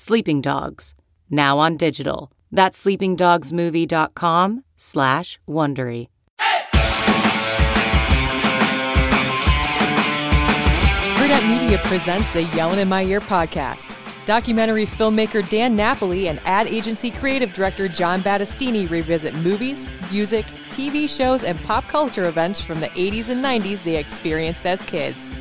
Sleeping Dogs, now on digital. That's sleepingdogsmovie.com slash Wondery. Hurrdat Media presents the Yellin' in My Ear podcast. Documentary filmmaker Dan Napoli and ad agency creative director John Battistini revisit movies, music, TV shows, and pop culture events from the 80s and 90s they experienced as kids.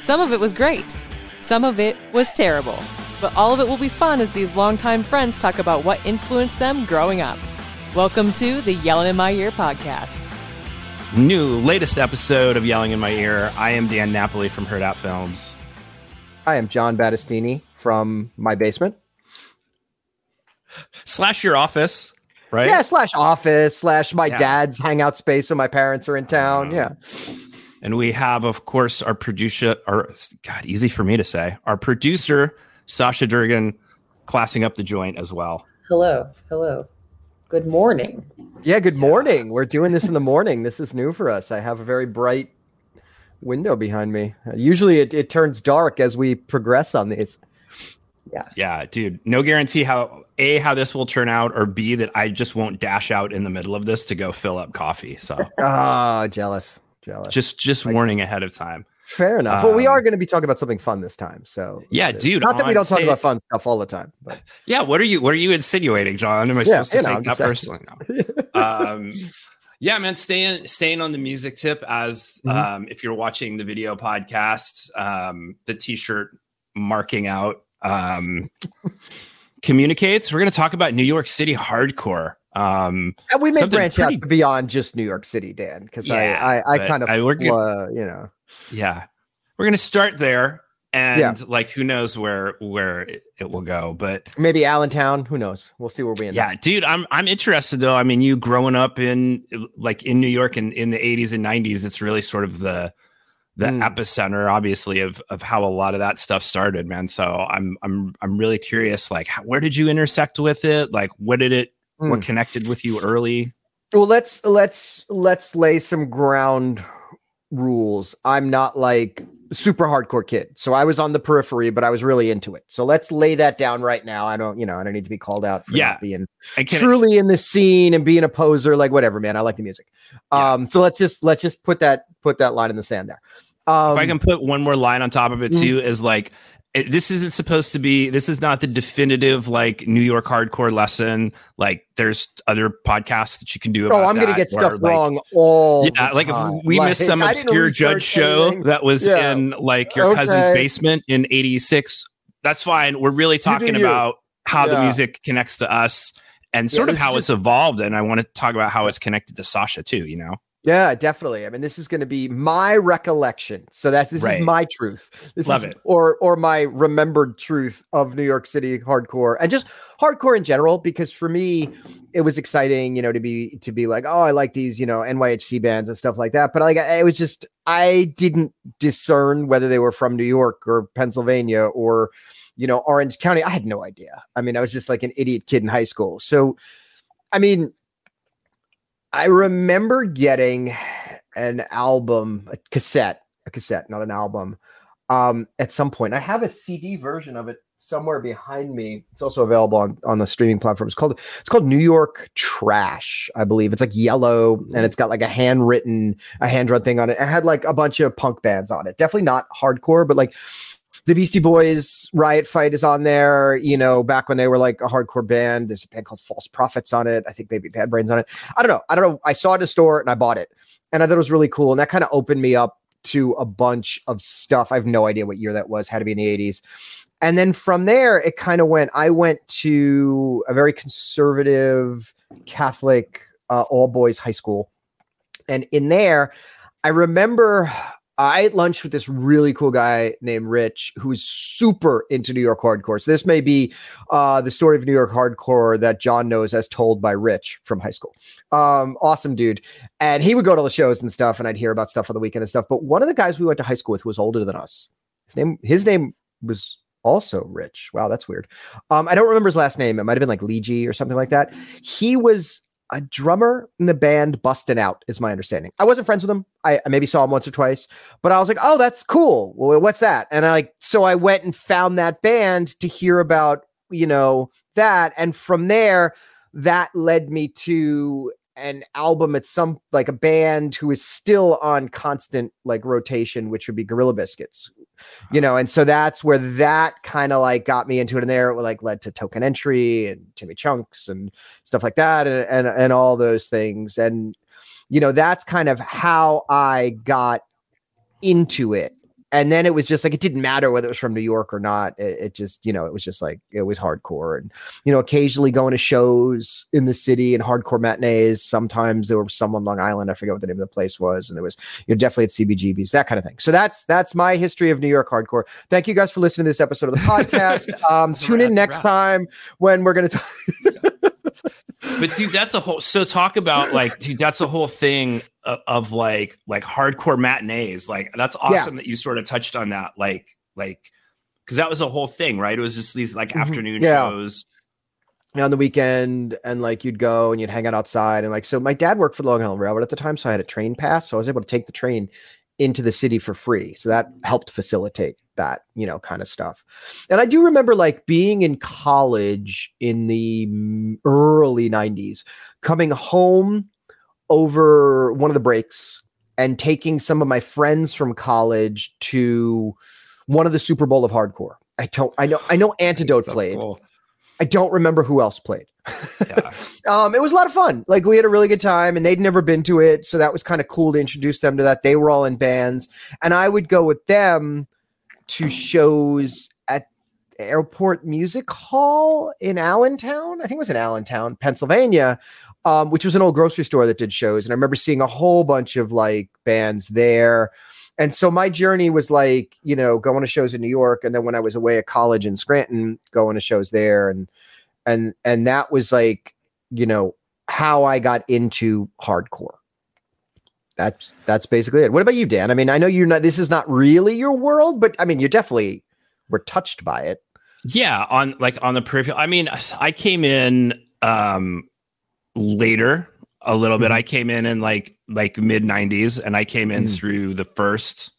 Some of it was great, some of it was terrible, but all of it will be fun as these longtime friends talk about what influenced them growing up. Welcome to the Yelling in My Ear podcast. New latest episode of Yelling in My Ear. I am Dan Napoli from Hurrdat Films. I am John Battistini from my basement. Slash your office, right? Yeah, slash office, slash my Yeah. dad's hangout space when my parents are in town. Uh, yeah. And we have, of course, our producer, or God, easy for me to say, our producer, Sasha Durgan, classing up the joint as well. Hello, hello. Good morning. Yeah, good morning. We're doing this in the morning. This is new for us. I have a very bright window behind me. Usually it, it turns dark as we progress on these. Yeah, Yeah, dude, no guarantee how A, how this will turn out, or B, that I just won't dash out in the middle of this to go fill up coffee. So Ah, jealous. Jealous. just just warning ahead of time. Fair enough. but we um, are going to be talking about something fun this time. So Yeah, dude, Not that we don't talk stage- about fun stuff all the time. But Yeah, what are you what are you insinuating, John? Am I Yeah, supposed to know, take that personally? No. um, yeah, man, staying staying on the music tip as Mhm. um, if you're watching the video podcast, um, the t-shirt marking out um, communicates. We're going to talk about New York City hardcore. Um, and we may branch pretty- out beyond just New York City, Dan, because Yeah, I, I, I kind of, I- we're uh, you know, yeah, we're going to start there, and Yeah. like who knows where where it, it will go, but maybe Allentown. Who knows? We'll see where we end up. Yeah, dude, I'm I'm interested though. I mean, you growing up in like in New York in, in the 80s and 90s, it's really sort of the the Mm. epicenter, obviously, of of how a lot of that stuff started, man. So I'm I'm I'm really curious, like, how, where did you intersect with it? Like, what did it? What Mm. connected with you early? Well, let's let's let's lay some ground rules. I'm not like super hardcore kid, so I was on the periphery, but I was really into it. So let's lay that down right now. I don't, you know, I don't need to be called out for Yeah. being truly in the scene and being a poser, like whatever, man. I like the music. Yeah. Um, so let's just let's just put that put that line in the sand there. Um, if I can put one more line on top of it too, is like it, this isn't supposed to be. This is not the definitive like New York hardcore lesson. Like, there's other podcasts that you can do. About oh, I'm gonna get stuff like, wrong all Yeah, like if we Like, missed some obscure judge show anything. that was Yeah. in like your cousin's basement in 86, that's fine. We're really talking you. about how the music connects to us and Yeah, sort of how is it's evolved. And I want to talk about how it's connected to Sasha too, you know? Yeah, definitely. I mean, this is going to be my recollection. So that's this Right. is my truth. This Love is, it. Or or my remembered truth of New York City hardcore and just hardcore in general. Because for me, it was exciting, you know, to be to be like, oh, I like these, you know, NYHC bands and stuff like that. But like, I- it was just I didn't discern whether they were from New York or Pennsylvania or you know Orange County. I had no idea. I mean, I was just like an idiot kid in high school. So, I mean. I remember getting an album, a cassette, a cassette, not an album, um, at some point. I have a CD version of it somewhere behind me. It's also available on, on the streaming platform. It's called it's called New York Thrash, I believe. It's like yellow and it's got like a handwritten, a hand-drawn thing on it. It had like a bunch of punk bands on it. Definitely not hardcore, but like the Beastie Boys Riot Fight is on there, you know, back when they were like a hardcore band. There's a band called False Prophets on it. I think maybe Bad Brains on it. I don't know. I don't know. I saw it at a store and I bought it. And I thought it was really cool. And that kind of opened me up to a bunch of stuff. I have no idea what year that was, had to be in the 80s. And then from there, it kind of went. I went to a very conservative Catholic uh, all boys high school. And in there, I remember I ate lunch with this really cool guy named Rich, who is super into New York hardcore. So this may be uh, the story of New York hardcore that John knows as told by Rich from high school. Um, awesome dude, and he would go to the shows and stuff, and I'd hear about stuff on the weekend and stuff. But one of the guys we went to high school with was older than us. His name, his name was also Rich. Wow, that's weird. Um, I don't remember his last name. It might have been like Lee or something like that. He was a drummer in the band Bustin' Out, is my understanding. I wasn't friends with him. I, I maybe saw him once or twice, but I was like, oh, that's cool. Well, what's that? And I like, so I went and found that band to hear about, you know, that. And from there, that led me to an album at some like a band who is still on constant like rotation, which would be Gorilla Biscuits, you uh-huh. know, and so that's where that kind of like got me into it. And there it like led to Token Entry and Jimmy Chunks and stuff like that, and and, and all those things. And you know, that's kind of how I got into it and then it was just like it didn't matter whether it was from New York or not. It, it, just, you know, it was just like it was hardcore, and you know, occasionally going to shows in the city and hardcore matinees. Sometimes there was some on Long Island. I forget what the name of the place was, and there was you know definitely at CBGBs, that kind of thing. So that's that's my history of New York hardcore. Thank you guys for listening to this episode of the podcast. Um, tune in next time when we're going to talk. but dude, that's a whole. So talk about like, dude, that's a whole thing of, of like like hardcore matinees. Like that's awesome yeah. that you sort of touched on that. Like like because that was a whole thing, right? It was just these like mm-hmm. afternoon yeah. shows on the weekend and like you'd go and you'd hang out outside and like so my dad worked for the long island railroad at the time so i had a train pass so i was able to take the train into the city for free so that helped facilitate that, you know, kind of stuff. And I do remember like being in college in the early 90s, coming home over one of the breaks and taking some of my friends from college to one of the Super Bowl of hardcore. I don't I know I know Antidote That's played. Cool. I don't remember who else played. Yeah. um, it was a lot of fun. Like we had a really good time, and they'd never been to it, so that was kind of cool to introduce them to that. They were all in bands, and I would go with them to shows at Airport Music Hall in Allentown. I think it was in Allentown, Pennsylvania, um, which was an old grocery store that did shows. And I remember seeing a whole bunch of like bands there. And so my journey was like, you know, going to shows in New York, and then when I was away at college in Scranton, going to shows there, and and and that was like, you know, how I got into hardcore that's that's basically it. What about you, Dan? I mean, I know you're not. This is not really your world, but I mean, you definitely were touched by it. Yeah, on like on the peripheral. I mean, I came in um later a little mm-hmm. bit. I came in in like like mid '90s, and I came in mm-hmm. through the first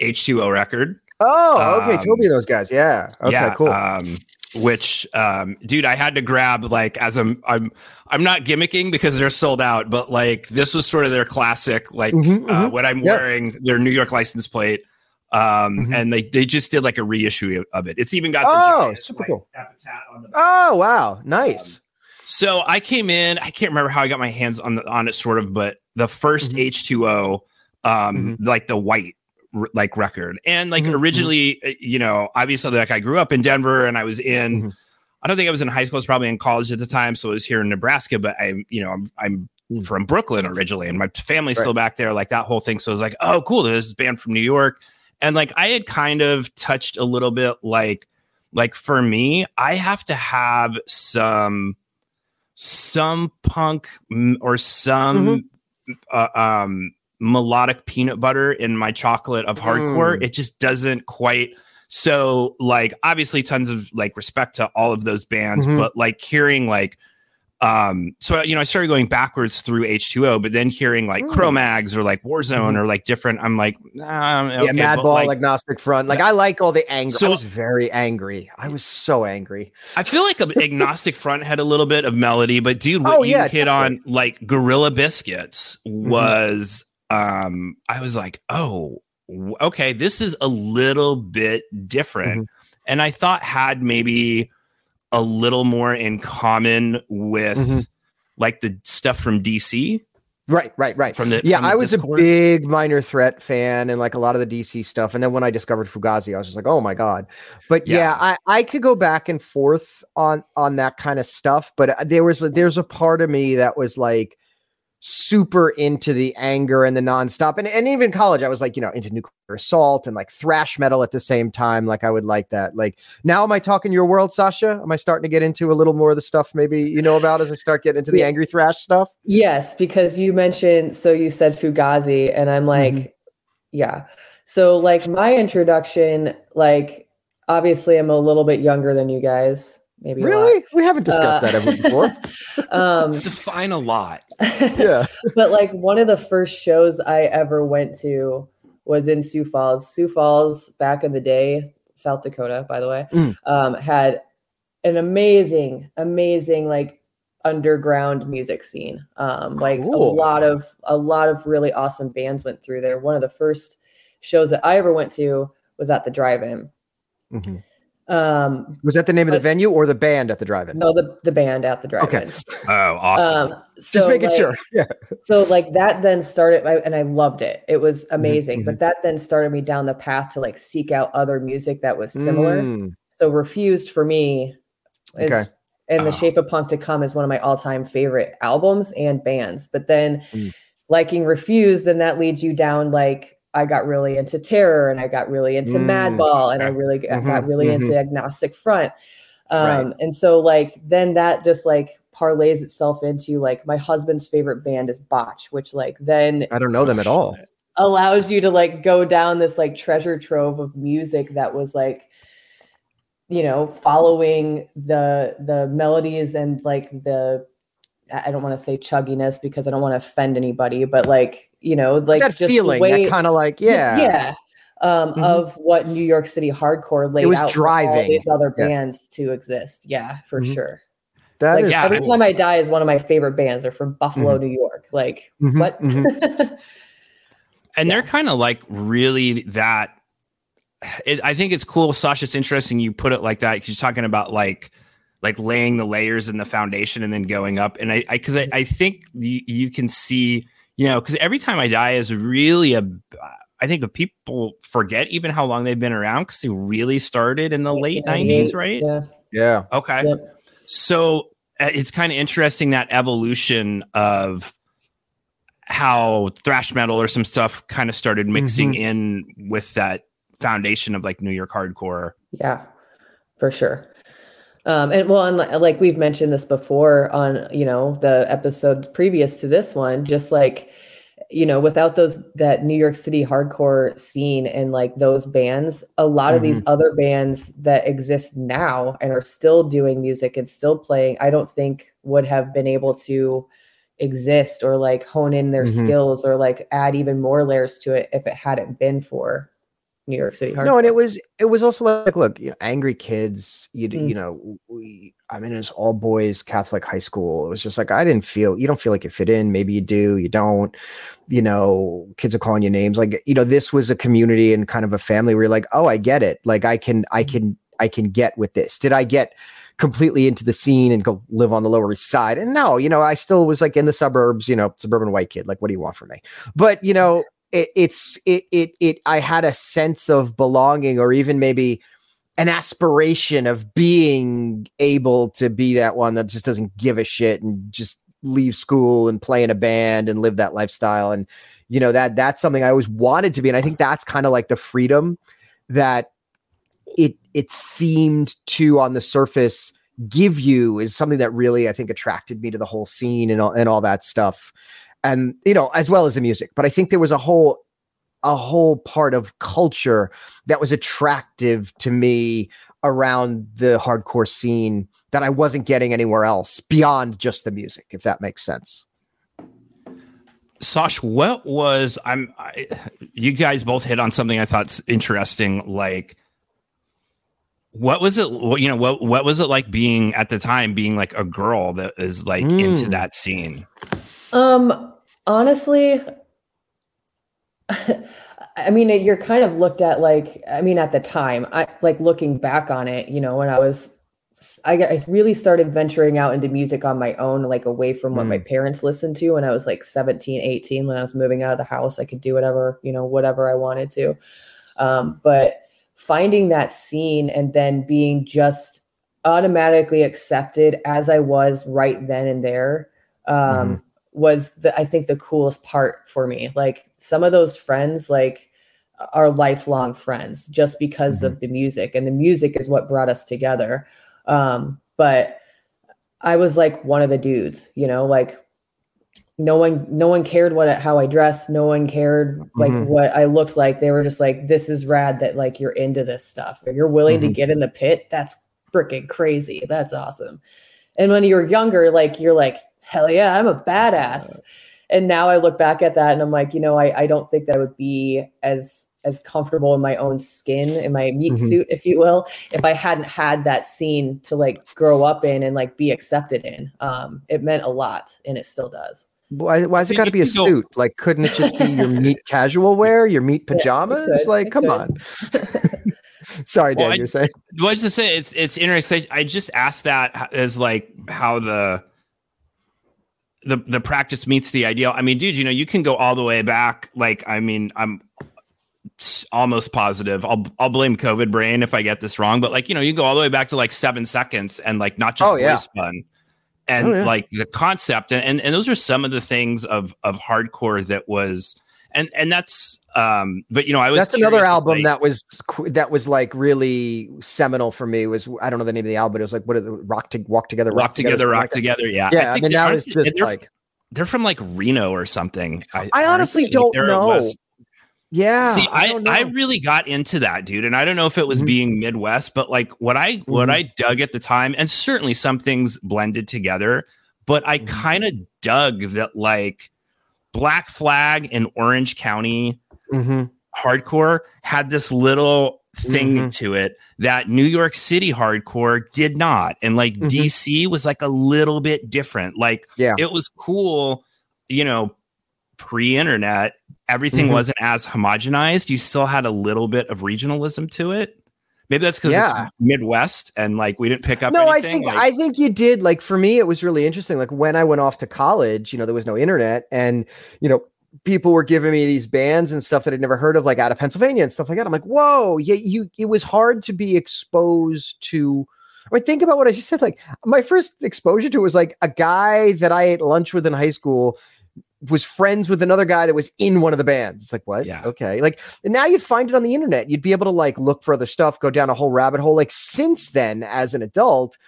H2O record. Oh, okay, um, Toby, those guys. Yeah. Okay, yeah, cool. Um, which um dude i had to grab like as i'm i'm i'm not gimmicking because they're sold out but like this was sort of their classic like mm-hmm, uh, mm-hmm. when i'm yep. wearing their new york license plate um mm-hmm. and they they just did like a reissue of it it's even got oh giant, super like, cool oh wow nice um, so i came in i can't remember how i got my hands on the, on it sort of but the 1st h2o mm-hmm. um mm-hmm. like the white like record. And like mm-hmm, mm-hmm. originally, mm-hmm. you know, obviously like I grew up in Denver and I was in mm-hmm. I don't think I was in high school, I was probably in college at the time, so I was here in Nebraska, but I'm, you know, I'm I'm mm. from Brooklyn originally and my family's right. still back there, like that whole thing. So I was like, oh cool, there's this band from New York. And like I had kind of touched a little bit like like for me, I have to have some some punk or some mm-hmm. uh, um melodic peanut butter in my chocolate of hardcore. Mm. It just doesn't quite. So, like, obviously, tons of like respect to all of those bands, mm-hmm. but like hearing like, um, so you know, I started going backwards through H2O, but then hearing like mm. Cro-Mags or like Warzone mm-hmm. or like different, I'm like, nah, okay, yeah, Madball, like, agnostic front. Like, I like all the anger. So, I was very angry. I was so angry. I feel like agnostic front had a little bit of melody, but dude, what oh, you yeah, hit definitely. on like Gorilla Biscuits mm-hmm. Um, I was like, oh, okay, this is a little bit different. Mm-hmm. And I thought had maybe a little more in common with mm-hmm. like the stuff from DC. Right, right, right. From the yeah, from the I was Dischord. a big Minor Threat fan and like a lot of the DC stuff. And then when I discovered Fugazi, I was just like, oh my god. But yeah, yeah I I could go back and forth on on that kind of stuff. But uh, there was a, there's a part of me that was like, super into the anger and the nonstop. And, and even college, I was like, you know, into nuclear assault and like thrash metal at the same time. Like I would like that. Like now am I talking your world, Sasha? Am I starting to get into a little more of the stuff maybe you know about as I start getting into the Yeah. angry thrash stuff? Yes, because you mentioned so you said Fugazi, and I'm like, Mhm. yeah. So like my introduction, like obviously I'm a little bit younger than you guys. Maybe a lot. Really? We haven't discussed Uh, that ever before. um, Define a lot. yeah. but like one of the first shows I ever went to was in Sioux Falls. Sioux Falls back in the day, South Dakota, by the way, Mm. um, had an amazing, amazing like underground music scene. Um, like Cool. a lot of a lot of really awesome bands went through there. One of the first shows that I ever went to was at the drive-in. Mhm. Um, Was that the name of the venue or the band at the drive-in? no, the the band at the drive-in. Okay. Oh, awesome. Um, so Just making like, sure. Yeah. so like that then started I- and i loved it it was amazing mhm. but that then started me down the path to like seek out other music that was similar Mm, so refused for me is Okay. and the Oh. shape of punk to come is one of my all-time favorite albums and bands but then Mm. liking refused then that leads you down like i got really into terror and i got really into Mm, madball and i really got, got Mhm, really mhm. into agnostic front um Right. and so like then that just like parlays itself into like my husband's favorite band is botch which like then I don't know them at all. allows you to like go down this like treasure trove of music that was like you know following the the melodies and like the I I don't want to say chugginess because I don't want to offend anybody, but like you know, like that just the feeling, way, that kind of like, yeah. yeah, um, Mhm. of what New York City hardcore laid was out for all driving. these other Yeah. bands to exist. Yeah, for Mhm. sure. That like is Yeah, every I- time I die is one of my favorite bands. They're from Buffalo, New York. Like Mhm, what? mhm. and they're kind of like really that it, i think it's cool sasha it's interesting you put it like that because you're talking about like like laying the layers and the foundation and then going up and i because I, I, think you, you can see you know because every time i die is really a i think people forget even how long they've been around because they really started in the late 90s right Yeah. yeah. okay Yep. so uh, it's kind of interesting that evolution of how thrash metal or some stuff kind of started mixing in with that foundation of like New York hardcore. Yeah, for sure. Um, and well, and like we've mentioned this before on, you know, the episode previous to this one, just like, you know, without those, that New York City hardcore scene and like those bands, a lot of these other bands that exist now and are still doing music and still playing, I don't think would have been able to exist or like hone in their Mhm. skills or like add even more layers to it if it hadn't been for New York City hardcore. No, and it was it was also like, look, you know, angry kids. You Mm. you know, we. I mean, it's all boys Catholic high school. It was just like I didn't feel. You don't feel like you fit in. Maybe you do. You don't. You know, kids are calling you names. Like you know, this was a community and kind of a family where you're like, oh, I get it. Like I can, I can, I can get with this. Did I get? completely into the scene and go live on the lower east side and no you know i still was like in the suburbs you know suburban white kid like what do you want from me but you know it, it's it it it i had a sense of belonging or even maybe an aspiration of being able to be that one that just doesn't give a shit and just leave school and play in a band and live that lifestyle. And you know that that's something i always wanted to be. And i think that's kind of like the freedom that it it seemed to on the surface give you is something that really I think attracted me to the whole scene and all, and all that stuff and you know as well as the music but I think there was a whole a whole part of culture that was attractive to me around the hardcore scene that I wasn't getting anywhere else beyond just the music if that makes sense Sosh, what was I'm I, you guys both hit on something I thought's interesting like what was it what you know what what was it like being at the time being like a girl that is like into Mm. that scene Um, honestly, I mean, you're kind of looked at like, I mean, at the time, I like looking back on it, you know, when I was, I, I really started venturing out into music on my own, like away from what my parents listened to when I was like 17, 18, when I was moving out of the house, I could do whatever, you know, whatever I wanted to. Um, but finding that scene and then being just automatically accepted as I was right then and there um, was the I think the coolest part for me. Like some of those friends like are lifelong friends just because mm-hmm. of the music and the music is what brought us together. Um, but I was like one of the dudes, you know, like no one no one cared what how I dressed, no one cared like mm-hmm. what I looked like. They were just like this is rad that like you're into this stuff. If you're willing mm-hmm. to get in the pit, that's freaking crazy. That's awesome. And when you're younger, like you're like, hell yeah, I'm a badass. And now I look back at that and I'm like, you know, I, I don't think that would be as as comfortable in my own skin, in my meat mm-hmm. suit, if you will, if I hadn't had that scene to like grow up in and like be accepted in. Um, it meant a lot and it still does. Why, why has it got to be a suit? Like, couldn't it just be your meat casual wear, your meat pajamas? Yeah, like, come on. Sorry, Dan, well, you're saying. Well, I was just say it's it's interesting. I just asked that as like how the the the practice meets the ideal. I mean, dude, you know, you can go all the way back. Like, I mean, I'm almost positive. I'll I'll blame COVID brain if I get this wrong, but like, you know, you go all the way back to like seven seconds and like not just oh, yeah. fun. And oh, yeah. like the concept and, and and those are some of the things of of hardcore that was and and that's um but you know i was that's another album say, that was that was like really seminal for me was i don't know the name of the album but it was like what the rock to walk together rock, rock together, together rock together yeah yeah i, I mean now it's just they're, like they're from like reno or something i, I honestly don't like know yeah see I, I, I really got into that dude and i don't know if it was mm-hmm. being midwest but like what i mm-hmm. what i dug at the time and certainly some things blended together but i mm-hmm. kind of dug that like Black Flag in Orange County mm-hmm. hardcore had this little thing mm-hmm. to it that New York City hardcore did not. And like mm-hmm. DC was like a little bit different. Like yeah. it was cool, you know, pre-internet, everything mm-hmm. wasn't as homogenized. You still had a little bit of regionalism to it. Maybe that's because yeah. it's Midwest and like we didn't pick up. No, anything. I think like, I think you did. Like for me, it was really interesting. Like when I went off to college, you know, there was no internet, and you know, people were giving me these bands and stuff that I'd never heard of, like out of Pennsylvania and stuff like that. I'm like, whoa, yeah, you. It was hard to be exposed to. I mean, think about what I just said. Like my first exposure to it was like a guy that I ate lunch with in high school was friends with another guy that was in one of the bands. It's like, what? Yeah. Okay. Like now you'd find it on the internet. You'd be able to like look for other stuff, go down a whole rabbit hole. Like since then, as an adult,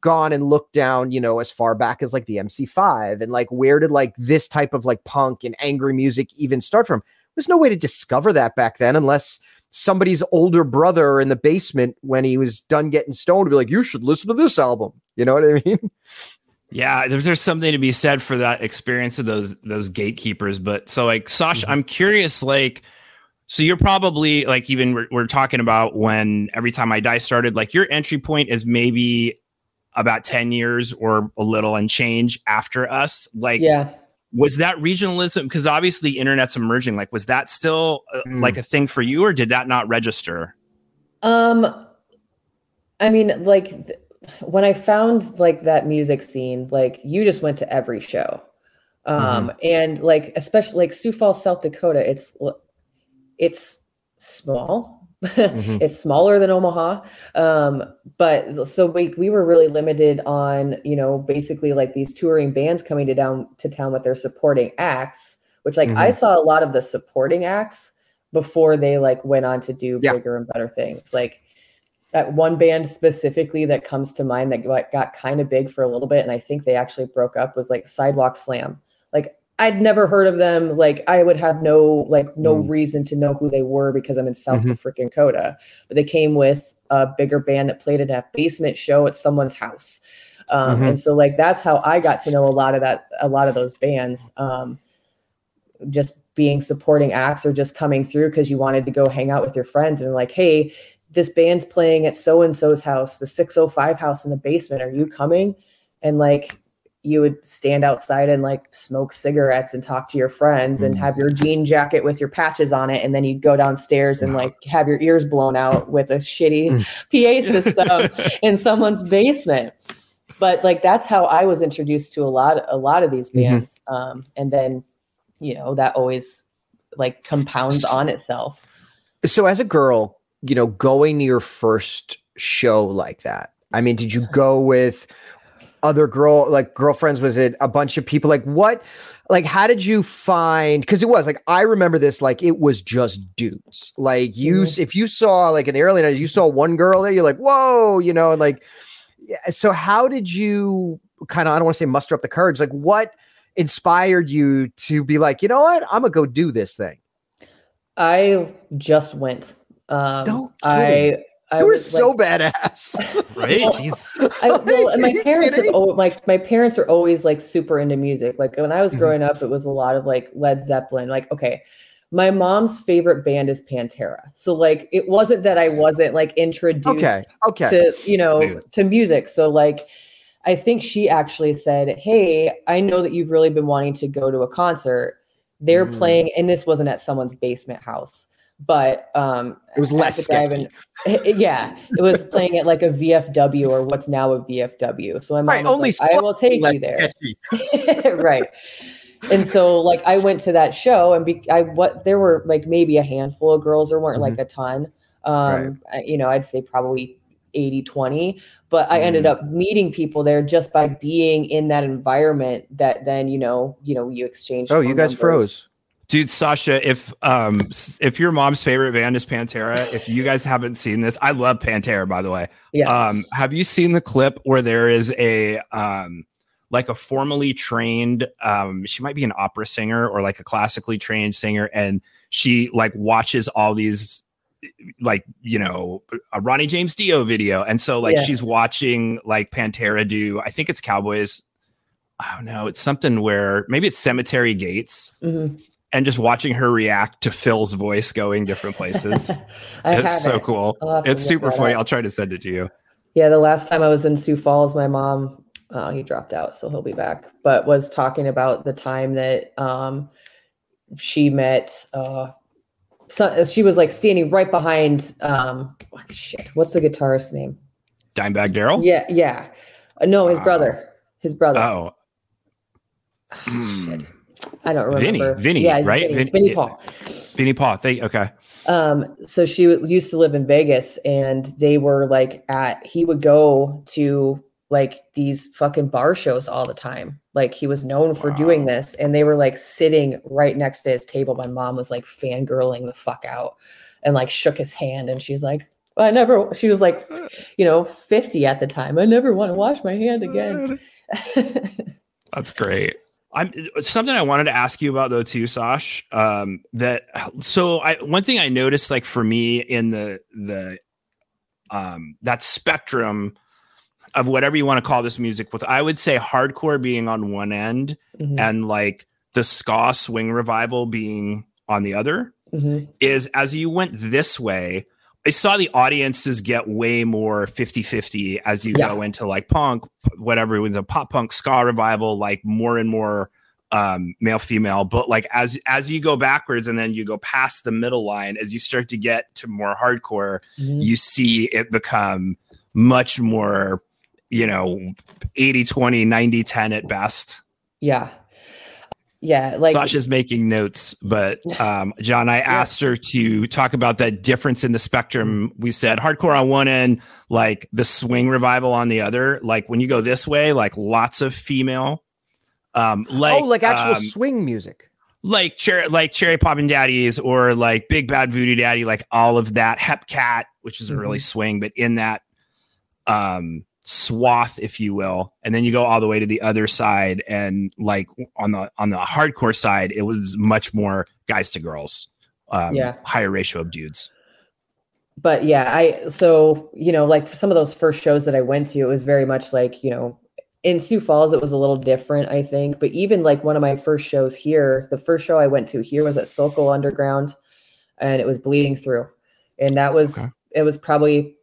gone and looked down, you know, as far back as like the MC5 and like where did like this type of like punk and angry music even start from? There's no way to discover that back then unless somebody's older brother in the basement when he was done getting stoned would be like, you should listen to this album. You know what I mean? Yeah, there's, there's something to be said for that experience of those those gatekeepers. But so like Sasha, mm-hmm. I'm curious, like, so you're probably like even we're, we're talking about when every time I die started, like your entry point is maybe about 10 years or a little and change after us. Like, yeah. Was that regionalism? Because obviously the internet's emerging. Like, was that still uh, mm. like a thing for you, or did that not register? Um, I mean, like th- when I found like that music scene, like you just went to every show. Um, mm-hmm. and like especially like Sioux Falls, South Dakota, it's it's small. mm-hmm. It's smaller than Omaha. Um, but so we we were really limited on, you know, basically like these touring bands coming to down to town with their supporting acts, which like mm-hmm. I saw a lot of the supporting acts before they like went on to do yeah. bigger and better things. Like that one band specifically that comes to mind that got, got kind of big for a little bit and i think they actually broke up was like sidewalk slam like i'd never heard of them like i would have no like no mm. reason to know who they were because i'm in south mm-hmm. freaking dakota but they came with a bigger band that played at a basement show at someone's house um, mm-hmm. and so like that's how i got to know a lot of that a lot of those bands um, just being supporting acts or just coming through because you wanted to go hang out with your friends and like hey this band's playing at so and so's house, the 605 house in the basement. Are you coming? And like you would stand outside and like smoke cigarettes and talk to your friends and mm. have your jean jacket with your patches on it. And then you'd go downstairs and like have your ears blown out with a shitty mm. PA system in someone's basement. But like that's how I was introduced to a lot, a lot of these mm-hmm. bands. Mm-hmm. Um, and then, you know, that always like compounds on itself. So as a girl, you know, going to your first show like that? I mean, did you go with other girl like girlfriends? Was it a bunch of people? Like what? Like how did you find? Because it was like I remember this like it was just dudes. Like you, mm-hmm. if you saw like in the early nights, you saw one girl there, you're like, whoa, you know, and like. So how did you kind of? I don't want to say muster up the courage. Like what inspired you to be like, you know what, I'm gonna go do this thing? I just went. Um, no I I you were so like, badass, right? Jeez. I, well, and my parents have always, like my parents are always like super into music. Like when I was mm-hmm. growing up, it was a lot of like Led Zeppelin. Like okay, my mom's favorite band is Pantera. So like it wasn't that I wasn't like introduced okay. Okay. to you know to music. So like I think she actually said, "Hey, I know that you've really been wanting to go to a concert. They're mm. playing, and this wasn't at someone's basement house." But um it was less sketchy. yeah it was playing at like a vfw or what's now a vfw so I'm right, only like, i will take you there right and so like i went to that show and be, i what there were like maybe a handful of girls there weren't mm-hmm. like a ton um right. you know i'd say probably 80 20 but i ended mm. up meeting people there just by being in that environment that then you know you know you exchange oh you guys numbers. froze Dude, Sasha, if um if your mom's favorite band is Pantera, if you guys haven't seen this, I love Pantera by the way. Yeah. Um have you seen the clip where there is a um like a formally trained um she might be an opera singer or like a classically trained singer and she like watches all these like you know a Ronnie James Dio video and so like yeah. she's watching like Pantera do I think it's Cowboys I don't know it's something where maybe it's Cemetery Gates mm-hmm and just watching her react to Phil's voice going different places. it's so it. cool. It's super funny. Up. I'll try to send it to you. Yeah, the last time I was in Sioux Falls, my mom, uh, he dropped out, so he'll be back, but was talking about the time that um, she met. Uh, so, she was like standing right behind. Um, oh, shit, what's the guitarist's name? Dimebag Darrell. Yeah, yeah. Uh, no, his brother. His brother. Oh. oh I don't remember. Vinnie, Vinnie, yeah, right? Vinnie, Vinnie Paul. Vinnie Paul. They, okay. Um, so she used to live in Vegas and they were like at, he would go to like these fucking bar shows all the time. Like he was known for wow. doing this and they were like sitting right next to his table. My mom was like fangirling the fuck out and like shook his hand and she's like, I never, she was like, you know, 50 at the time. I never want to wash my hand again. That's great. I'm something I wanted to ask you about though too, Sash. Um, that so I one thing I noticed like for me in the the um that spectrum of whatever you want to call this music with I would say hardcore being on one end mm-hmm. and like the ska swing revival being on the other mm-hmm. is as you went this way I saw the audiences get way more 50 50 as you yeah. go into like punk, whatever it was a pop punk ska revival, like more and more um male female but like as as you go backwards and then you go past the middle line as you start to get to more hardcore mm-hmm. you see it become much more you know 80 20 90 10 at best yeah yeah like sasha's making notes but um john i asked her to talk about that difference in the spectrum. We said hardcore on one end like the swing revival on the other. Like when you go this way like lots of female um like oh like actual um, swing music. like cherry like cherry poppin' daddies or like big bad voodoo daddy like all of that. Hepcat which is mm-hmm. really swing but in that um swath, if you will, and then you go all the way to the other side, and like on the on the hardcore side, it was much more guys to girls, um, yeah, higher ratio of dudes. But yeah, I so you know like some of those first shows that I went to, it was very much like you know in Sioux Falls, it was a little different, I think. But even like one of my first shows here, the first show I went to here was at Sokol Underground, and it was Bleeding Through, and that was okay. it was probably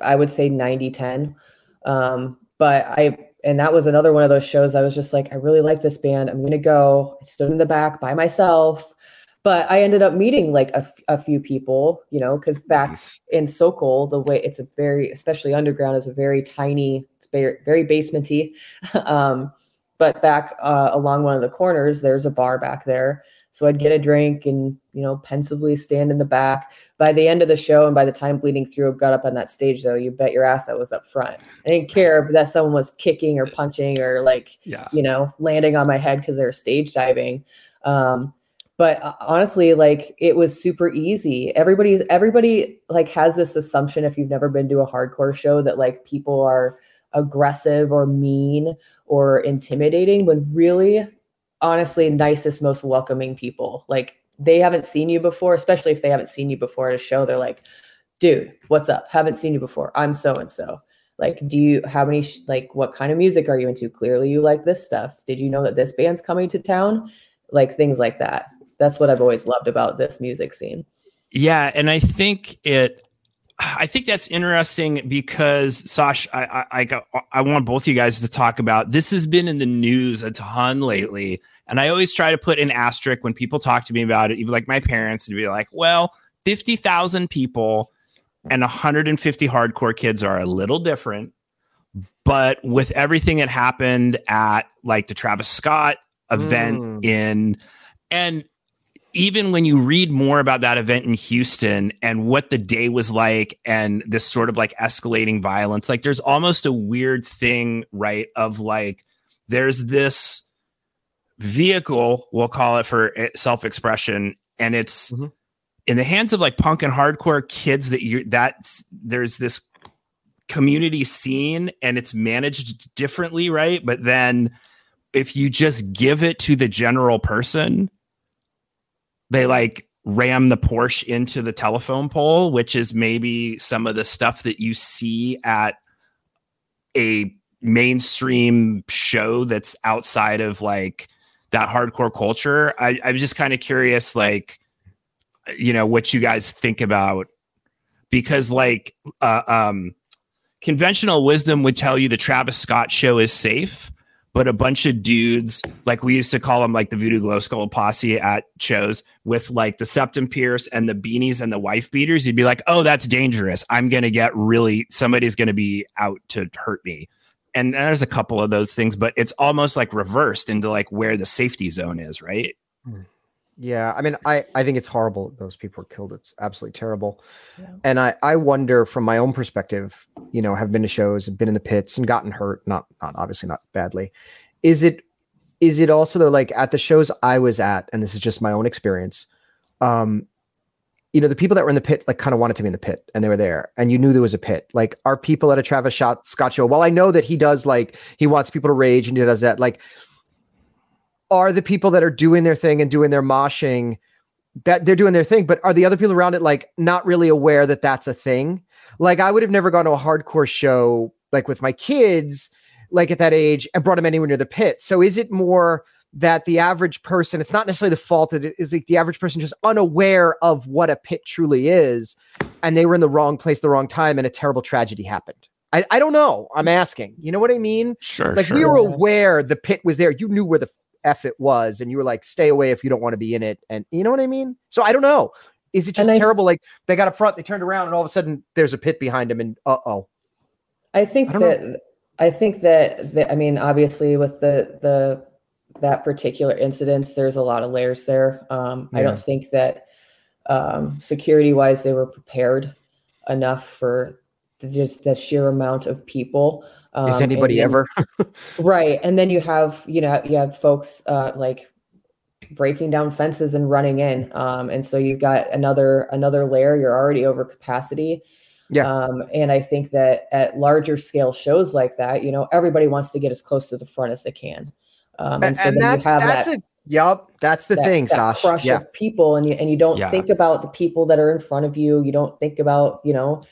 I would say 90 10 um, but I, and that was another one of those shows I was just like, I really like this band. I'm going to go. I stood in the back by myself. But I ended up meeting like a, a few people, you know, because back nice. in Sokol, the way it's a very, especially underground, is a very tiny, it's very, very basementy. um, but back uh, along one of the corners, there's a bar back there So I'd get a drink and, you know, pensively stand in the back. By the end of the show and by the time Bleeding Through got up on that stage, though, you bet your ass I was up front. I didn't care that someone was kicking or punching or like, yeah. you know, landing on my head because they were stage diving. Um, but uh, honestly like it was super easy everybody's everybody like has this assumption if you've never been to a hardcore show that like people are aggressive or mean or intimidating when really honestly nicest, most welcoming people. Like they haven't seen you before, especially if they haven't seen you before at a show. They're like, dude, what's up? Haven't seen you before. I'm so and so. Like, do you, how many, sh- like, what kind of music are you into? Clearly, you like this stuff. Did you know that this band's coming to town? Like, things like that. That's what I've always loved about this music scene. Yeah. And I think it, I think that's interesting because Sash, I, I, I, I want both you guys to talk about this has been in the news a ton lately and I always try to put an asterisk when people talk to me about it, even like my parents, to be like, well, 50,000 people and 150 hardcore kids are a little different. But with everything that happened at like the Travis Scott event mm. in, and even when you read more about that event in Houston and what the day was like and this sort of like escalating violence, like there's almost a weird thing, right? Of like, there's this vehicle, we'll call it for self expression, and it's mm-hmm. in the hands of like punk and hardcore kids that you that's there's this community scene and it's managed differently, right? But then if you just give it to the general person, they like ram the Porsche into the telephone pole, which is maybe some of the stuff that you see at a mainstream show that's outside of like that hardcore culture. I, I'm just kind of curious, like, you know, what you guys think about because, like, uh, um, conventional wisdom would tell you the Travis Scott show is safe, but a bunch of dudes, like we used to call them, like the Voodoo Glow Skull posse at shows, with like the septum pierce and the beanies and the wife beaters, you'd be like, "Oh, that's dangerous. I'm gonna get really somebody's gonna be out to hurt me." and there's a couple of those things, but it's almost like reversed into like where the safety zone is, right? Hmm. Yeah, I mean, I I think it's horrible those people were killed. It's absolutely terrible, yeah. and I I wonder from my own perspective, you know, have been to shows, been in the pits, and gotten hurt. Not not obviously not badly. Is it is it also though like at the shows I was at, and this is just my own experience. Um, you know, the people that were in the pit like kind of wanted to be in the pit and they were there and you knew there was a pit. Like are people at a Travis Scott show, well, I know that he does like he wants people to rage and he does that. Like, are the people that are doing their thing and doing their moshing that they're doing their thing, but are the other people around it like not really aware that that's a thing? Like, I would have never gone to a hardcore show like with my kids, like at that age, and brought them anywhere near the pit. So is it more that the average person, it's not necessarily the fault that it is like the average person just unaware of what a pit truly is, and they were in the wrong place, the wrong time, and a terrible tragedy happened. I, I don't know. I'm asking. You know what I mean? Sure. Like sure. we were aware the pit was there. You knew where the F it was, and you were like, stay away if you don't want to be in it. And you know what I mean? So I don't know. Is it just I, terrible? like they got up front, they turned around, and all of a sudden there's a pit behind them, and uh oh. I think I that know. I think that, that I mean, obviously with the the that particular incident, there's a lot of layers there. Um, yeah. I don't think that um, security wise they were prepared enough for just the sheer amount of people. Um, Is anybody then, ever? right, and then you have you know you have folks uh, like breaking down fences and running in, um, and so you've got another another layer. You're already over capacity. Yeah. Um, and I think that at larger scale shows like that, you know, everybody wants to get as close to the front as they can. Um, and so and then that, you have that's that. A, yep, that's the that, thing, that Sash. Crush yeah. of people, and you and you don't yeah. think about the people that are in front of you. You don't think about, you know,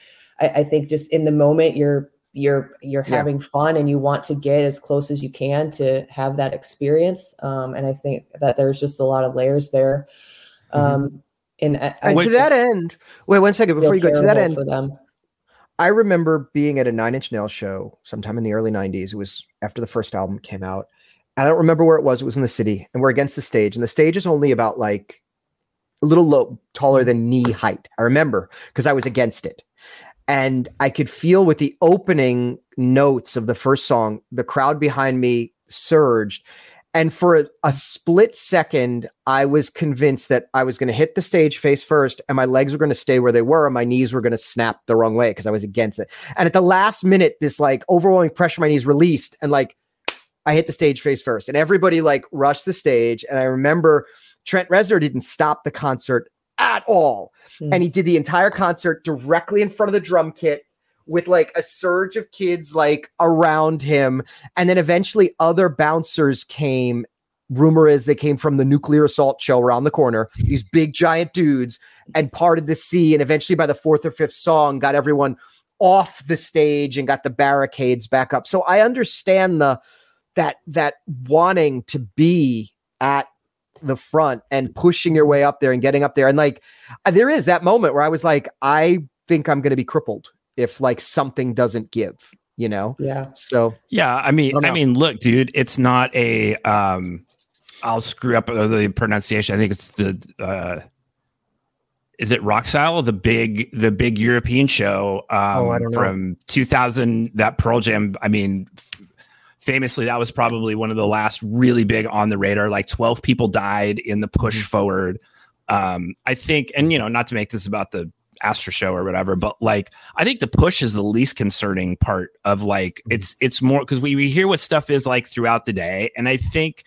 I, I think just in the moment you're you're you're yeah. having fun and you want to get as close as you can to have that experience. Um, and I think that there's just a lot of layers there. Mm-hmm. Um, mm-hmm. and, I, and to that end, wait one second before you go to that end. For them. I remember being at a Nine Inch Nail show sometime in the early '90s. It was after the first album came out, I don't remember where it was. It was in the city, and we're against the stage, and the stage is only about like a little low, taller than knee height. I remember because I was against it, and I could feel with the opening notes of the first song, the crowd behind me surged, And for a, a split second, I was convinced that I was going to hit the stage face first and my legs were going to stay where they were and my knees were going to snap the wrong way because I was against it. And at the last minute, this like overwhelming pressure, my knees released and like I hit the stage face first. And everybody like rushed the stage. And I remember Trent Reznor didn't stop the concert at all. Mm. And he did the entire concert directly in front of the drum kit with like a surge of kids like around him. And then eventually other bouncers came. Rumor is they came from the nuclear assault show around the corner, these big giant dudes, and parted the sea. And eventually, by the fourth or fifth song, got everyone off the stage and got the barricades back up. So I understand the that that wanting to be at the front and pushing your way up there and getting up there. And like there is that moment where I was like, I think I'm going to be crippled if like something doesn't give, you know? Yeah. So, yeah, I mean, I, I mean, look, dude, it's not a, um, I'll screw up the pronunciation. I think it's the, uh, is it Roskilde, the big, the big European show, um, oh, I don't know. from 2000, that Pearl Jam. I mean, famously, that was probably one of the last really big on the radar. Like 12 people died in the push mm-hmm. forward. Um, I think, and you know, not to make this about the Astro Show or whatever. But like, I think the push is the least concerning part of like mm-hmm. it's it's more because we, we hear what stuff is like throughout the day, and I think.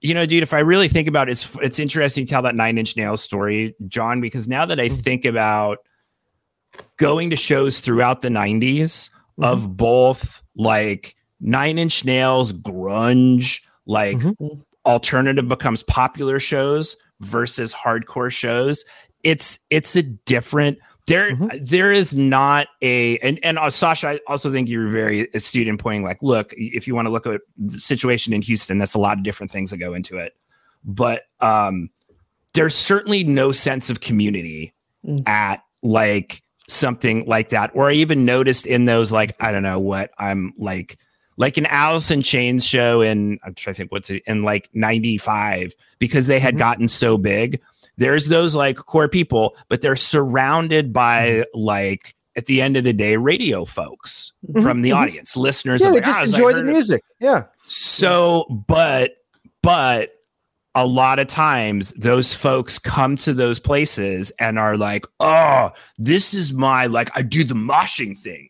You know, dude, if I really think about it, it's it's interesting to tell that nine inch nails story, John, because now that I mm-hmm. think about going to shows throughout the 90s mm-hmm. of both like nine inch nails, grunge, like mm-hmm. alternative becomes popular shows versus hardcore shows it's it's a different there mm-hmm. there is not a and and uh, Sasha I also think you're very astute in pointing like look if you want to look at the situation in Houston that's a lot of different things that go into it but um there's certainly no sense of community mm. at like something like that or I even noticed in those like I don't know what I'm like like an Alice in Chains show in I'm trying to think what's it in like 95 because they had mm-hmm. gotten so big there's those like core people, but they're surrounded by mm-hmm. like at the end of the day, radio folks mm-hmm. from the mm-hmm. audience, listeners. Yeah, they just enjoy the music. Yeah. So, but, but a lot of times those folks come to those places and are like, oh, this is my, like, I do the moshing thing.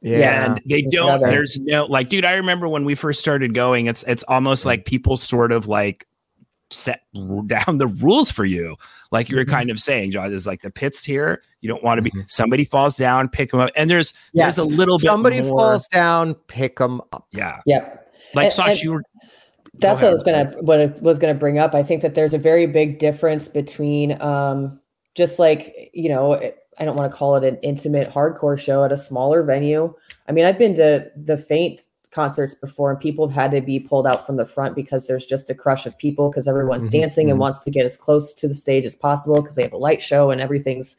Yeah. And they don't, there's no, like, dude, I remember when we first started going, it's, it's almost like people sort of like set down the rules for you. Like you were mm-hmm. kind of saying, John, is like the pits here. You don't want to be mm-hmm. somebody falls down, pick them up. And there's yes. there's a little somebody bit somebody falls down, pick them up. Yeah. Yep. Like and, Sasha, you were that's what I was gonna what I was gonna bring up. I think that there's a very big difference between um just like, you know, I don't want to call it an intimate hardcore show at a smaller venue. I mean, I've been to the faint concerts before and people have had to be pulled out from the front because there's just a crush of people because everyone's mm-hmm, dancing mm-hmm. and wants to get as close to the stage as possible because they have a light show and everything's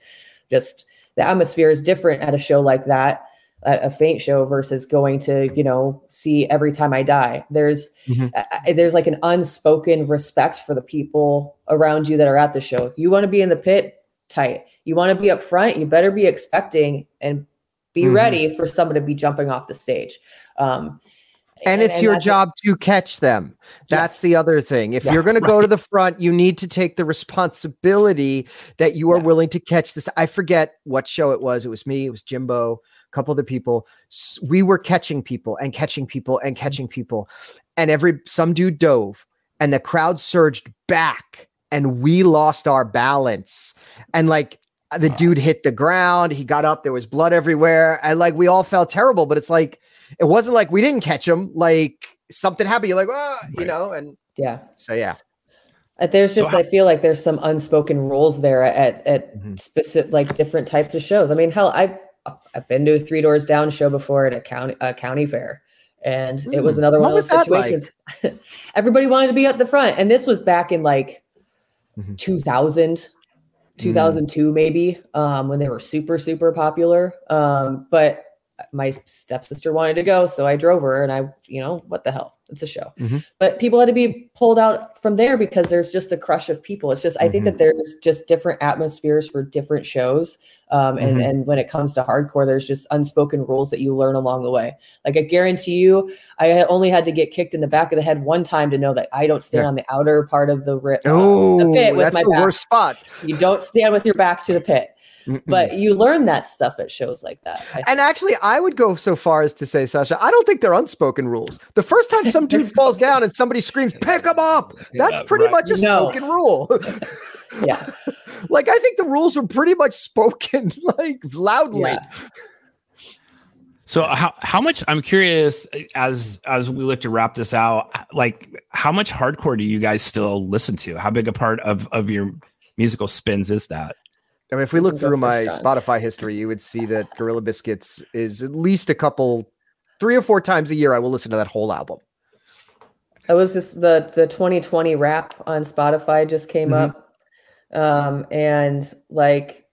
just the atmosphere is different at a show like that at a faint show versus going to you know see every time i die there's mm-hmm. uh, there's like an unspoken respect for the people around you that are at the show you want to be in the pit tight you want to be up front you better be expecting and be mm-hmm. ready for someone to be jumping off the stage. Um, and, and it's and your job to catch them. That's yes. the other thing. If yeah, you're going right. to go to the front, you need to take the responsibility that you are yeah. willing to catch this. I forget what show it was. It was me, it was Jimbo, a couple of the people. We were catching people and catching people and catching people. And every some dude dove and the crowd surged back and we lost our balance. And like the dude hit the ground. He got up. There was blood everywhere. And like we all felt terrible, but it's like it wasn't like we didn't catch him. Like something happened. You're like, oh, you know, and yeah. So yeah. Uh, there's just so how- I feel like there's some unspoken rules there at at mm-hmm. specific like different types of shows. I mean, hell, I've I've been to a Three Doors Down show before at a county a county fair. And mm. it was hmm. another what one of those situations. Like? Everybody wanted to be at the front. And this was back in like mm-hmm. 2000, 2002 mm. maybe um, when they were super super popular um, but my stepsister wanted to go so i drove her and i you know what the hell It's a show. Mhm. But people had to be pulled out from there because there's just a crush of people. It's just I think Mhm. that there's just different atmospheres for different shows. Um, and Mhm. and when it comes to hardcore, there's just unspoken rules that you learn along the way. Like I guarantee you, I only had to get kicked in the back of the head one time to know that I don't stand Yeah. on the outer part of the, ri- uh, Oh, the pit with that's my the back. worst spot. You don't stand with your back to the pit. Mm-mm. But you learn that stuff at shows like that. And actually, I would go so far as to say, Sasha, I don't think they're unspoken rules. The first time some dude falls down and somebody screams, pick him up, that's Yeah, pretty right. much a No. spoken rule. yeah. like, I think the rules were pretty much spoken like loudly. Yeah. So how how much I'm curious as as we look to wrap this out, like how much hardcore do you guys still listen to? How big a part of of your musical spins is that? I mean, if we look through my. Spotify history, you would see that Gorilla Biscuits is at least a couple, three or four times a year. I will listen to that whole album. That was just the the 2020 rap on Spotify just came Mhm. up. Um and like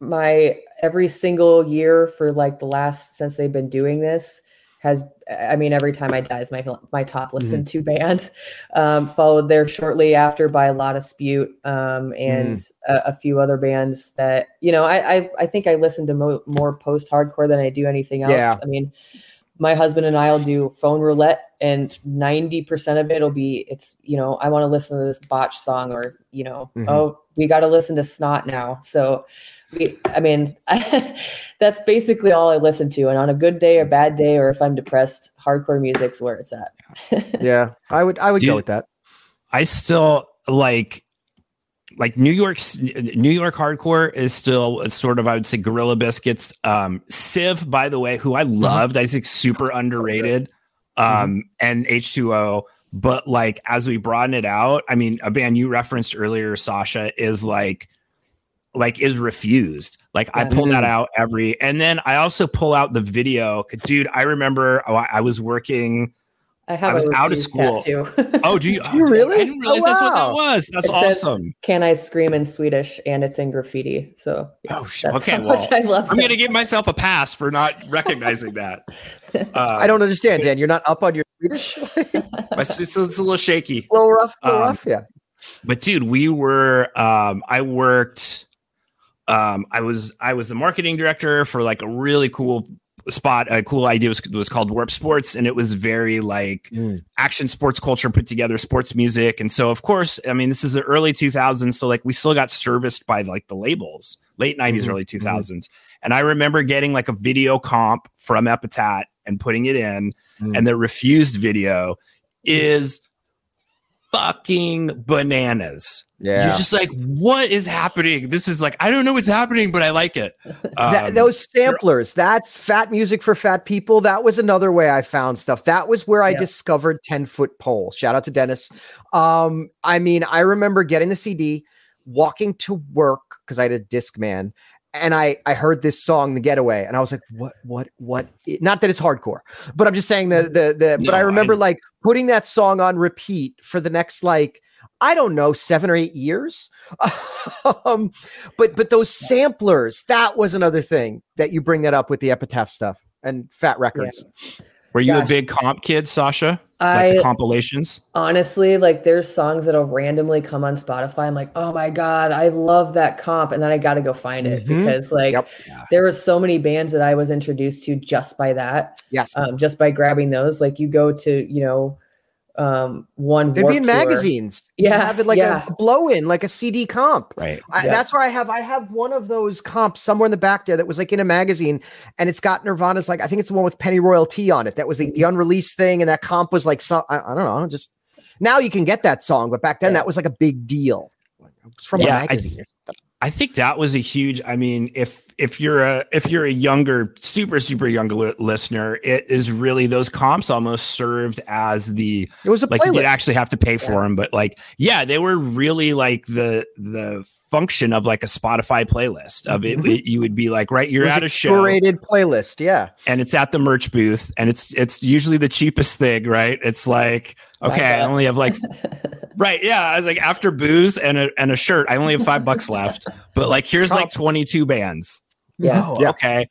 my every single year for like the last since they've been doing this has I mean every time I die is my my top listened to band. Um followed there shortly after by a lot of Spute um and a, a few other bands that you know I I, I think I listen to mo- more post hardcore than I do anything else. Yeah. I mean my husband and I'll do phone roulette and 90% of it'll be it's you know I want to listen to this botch song or you know Mhm. oh we got to listen to snot now so we I mean that's basically all I listen to and on a good day or bad day or if I'm depressed hardcore music's where it's at Yeah, I would, I would go Dude, with that. I still like like New York's New York hardcore is still sort of I would say Gorilla Biscuits. Um Civ, by the way, who I loved, I think super underrated. Um and H2O. But like as we broaden it out, I mean, a band you referenced earlier, Sasha, is like like is refused. Like I Yeah. pull that Mhm. out every and then I also pull out the video. Dude, I remember oh, I I was working I have I was a out of school. Oh, do you? Do you oh, really? I didn't realize Oh, that's what that wow. was. That's It says- awesome. Can I scream in Swedish and it's in graffiti so yeah, Oh, sh- okay, well, I love I'm gonna give myself a pass for not recognizing that. Uh, I don't understand, Dan. You're not up on your Swedish. a It's, it's, it's a little shaky. A little rough, a little Um, rough. Yeah. But dude, we were. Um, I worked. Um, I was I was the marketing director for like a really cool spot. A cool idea was was called Warp Sports, and it was very like Mm. action sports culture put together, sports music, and so of course, I mean, this is the early 2000s, so like we still got serviced by like the labels, late 90s, Mhm, early 2000s, and I remember getting like a video comp from Epitaph and putting it in, Mm. and the refused video is fucking bananas. Yeah. You're just like, what is happening? This is like, I don't know what's happening, but I like it. That- Um, those samplers, that's fat music for fat people. That was another way I found stuff. That was where I Yeah. discovered 10 foot pole. Shout out to Dennis. Um, I mean, I remember getting the CD, walking to work because I had a disc man, and I I heard this song, The Getaway, and I was like, what, what, what? i- Not that it's hardcore, but I'm just saying the the the but No, I I- remember like putting that song on repeat for the next like I don't know, seven or eight years. um, but but those samplers, that was another thing that you bring that up with the epitaph stuff and fat records. Were you a big comp kid, Sasha? Like I the compilations? honestly like there's songs that'll randomly come on Spotify. I'm like, oh my god, I love that comp, and then I got to go find it Mhm. because like Yep. Yeah. there were so many bands that I was introduced to just by that, Yes. um, just by grabbing those. Like you go to you know um one They'd be in Tour. magazines. You Yeah, have it like yeah. a blow in, like a CD comp. Right. I, Yeah. That's where I have I have one of those comps somewhere in the back there that was like in a magazine, and it's got Nirvana's like I think it's the one with Pennyroyal Tea on it. That was the, the unreleased thing, and that comp was like some I, I don't know, just now you can get that song, but back then Yeah. that was like a big deal. It was from Yeah, a I magazine. I think that was a huge. I mean, if if you're a if you're a younger, super super younger li- listener, it is really those comps almost served as the it was a like you playlist. did actually have to pay for Yeah. them, but like yeah, they were really like the the function of like a Spotify playlist of it. Mhm. it- you would be like right, you're at a show curated playlist. Yeah. and it's at the merch booth, and it's it's usually the cheapest thing, right? It's like okay, I only have like right, yeah. I was like after booze and a and a shirt, I only have five bucks left, but like here's like 22 bands. Yeah. Oh, Yeah. okay.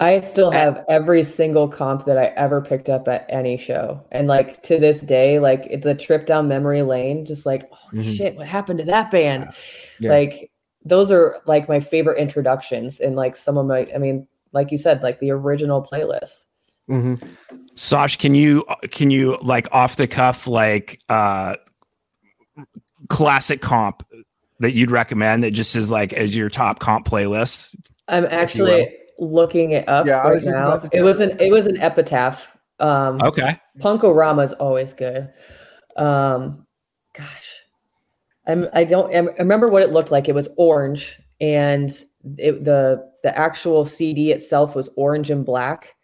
I still have every single comp that I ever picked up at any show. And like to this day, like it's the trip down memory lane, just like, oh mm-hmm. shit, what happened to that band? Yeah. Like those are like my favorite introductions and like some of my, I mean, like you said, like the original playlist. Mm-hmm. Sash, can you can you like off the cuff like uh classic comp that you'd recommend that just is like as your top comp playlist? I'm actually looking it up yeah, right now. It was an it was an epitaph. Um, okay. Punk-O-Rama is always good. Um, gosh, I'm I don't I remember what it looked like. It was orange, and it, the the actual CD itself was orange and black.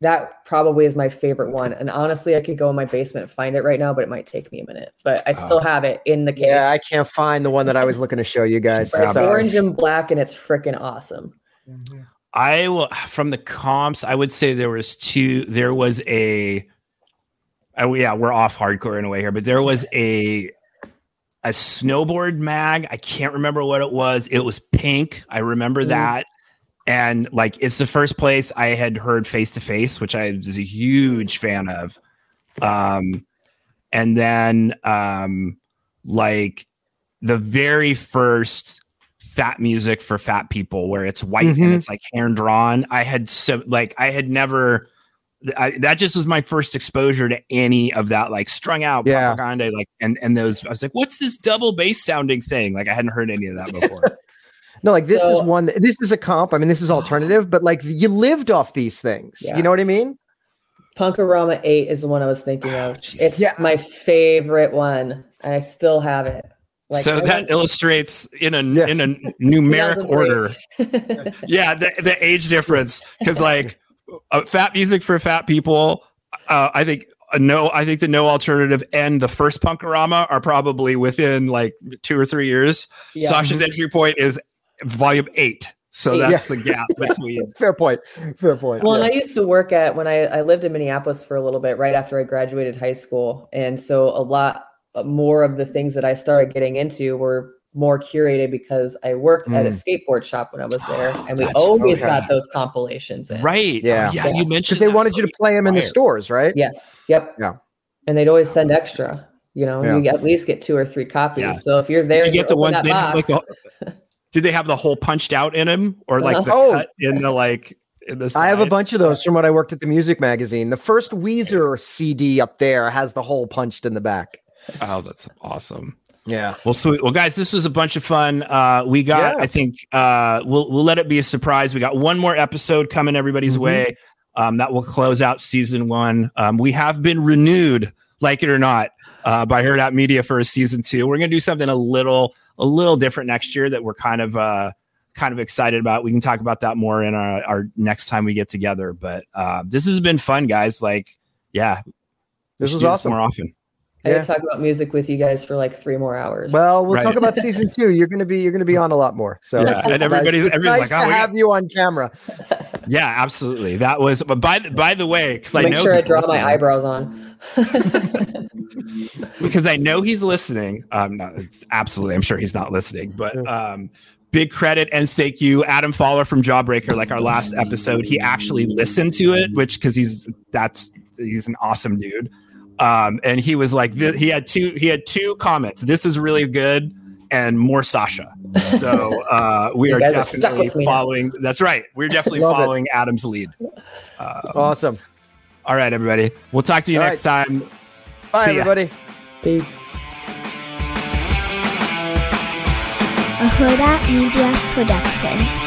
That probably is my favorite one. And honestly, I could go in my basement and find it right now, but it might take me a minute. But I still oh. have it in the case. Yeah, I can't find the one that I was looking to show you guys. It's orange and black, and it's freaking awesome. Mm-hmm. I will from the comps. I would say there was two. There was a. Oh yeah, we're off hardcore in a way here, but there was a a snowboard mag. I can't remember what it was. It was pink. I remember mm. that. And like it's the first place I had heard face to face, which I was a huge fan of. Um and then um like the very first fat music for fat people where it's white mm-hmm. and it's like hand drawn. I had so like I had never I, that just was my first exposure to any of that like strung out yeah. Propagandhi like and and those I was like what's this double bass sounding thing like I hadn't heard any of that before. no, like this so, is one this is a comp. I mean this is alternative but like you lived off these things. Yeah. You know what I mean? Punk-O-Rama 8 is the one I was thinking of. Oh, it's yeah. my favorite one. I still have it. Like, so that illustrates in a yeah. in a numeric order. yeah, the, the age difference because like uh, fat music for fat people. Uh, I think uh, no, I think the no alternative and the first Punk-O-Rama are probably within like two or three years. Yeah. Sasha's entry point is volume eight. So that's yeah. the gap between. Fair point. Fair point. Well, yeah. and I used to work at when I, I lived in Minneapolis for a little bit right after I graduated high school. And so a lot more of the things that I started getting into were more curated because I worked mm. at a mm. skateboard shop when I was there, and we always okay. got those compilations. In. Right? Yeah. Oh, yeah. You mentioned they wanted you to play them in the stores, right? Yes. Yep. Yeah. And they'd always send extra. You know, yeah. you at least get two or three copies. Yeah. So if you're there, did you get the ones they box, like the, Did they have the whole punched out in them, or like uh-huh. the oh. cut in the like? In the I have a bunch of those from when I worked at the music magazine. The first Weezer CD up there has the hole punched in the back. Oh, that's awesome. Yeah. Well, sweet. Well, guys, this was a bunch of fun. Uh, we got, yeah. I think, uh, we'll we'll let it be a surprise. We got one more episode coming everybody's mm-hmm. way. Um, that will close out season one. Um, we have been renewed, like it or not, uh, by Hurrdat Media for a season two. We're gonna do something a little a little different next year that we're kind of uh kind of excited about. We can talk about that more in our, our next time we get together. But uh, this has been fun, guys. Like, yeah, this was awesome. more often. I yeah. could talk about music with you guys for like three more hours. Well, we'll right. talk about season two. You're gonna be you're gonna be on a lot more. So yeah, and everybody's nice, everybody's nice like, oh, to have got... you on camera. yeah, absolutely. That was. But by the, by the way, because I know sure I draw listening. my eyebrows on. because I know he's listening. Um, no, it's absolutely. I'm sure he's not listening, but um, big credit and thank you, Adam Pfahler from Jawbreaker. Like our last episode, he actually listened to it, which because he's that's he's an awesome dude. Um, and he was like, he had two, he had two comments. This is really good, and more Sasha. So uh, we are definitely are following. That's right. We're definitely following it. Adam's lead. Um, awesome. All right, everybody. We'll talk to you all next right. time. Bye, See everybody. Ya. Peace. A Hurrdat Media Production.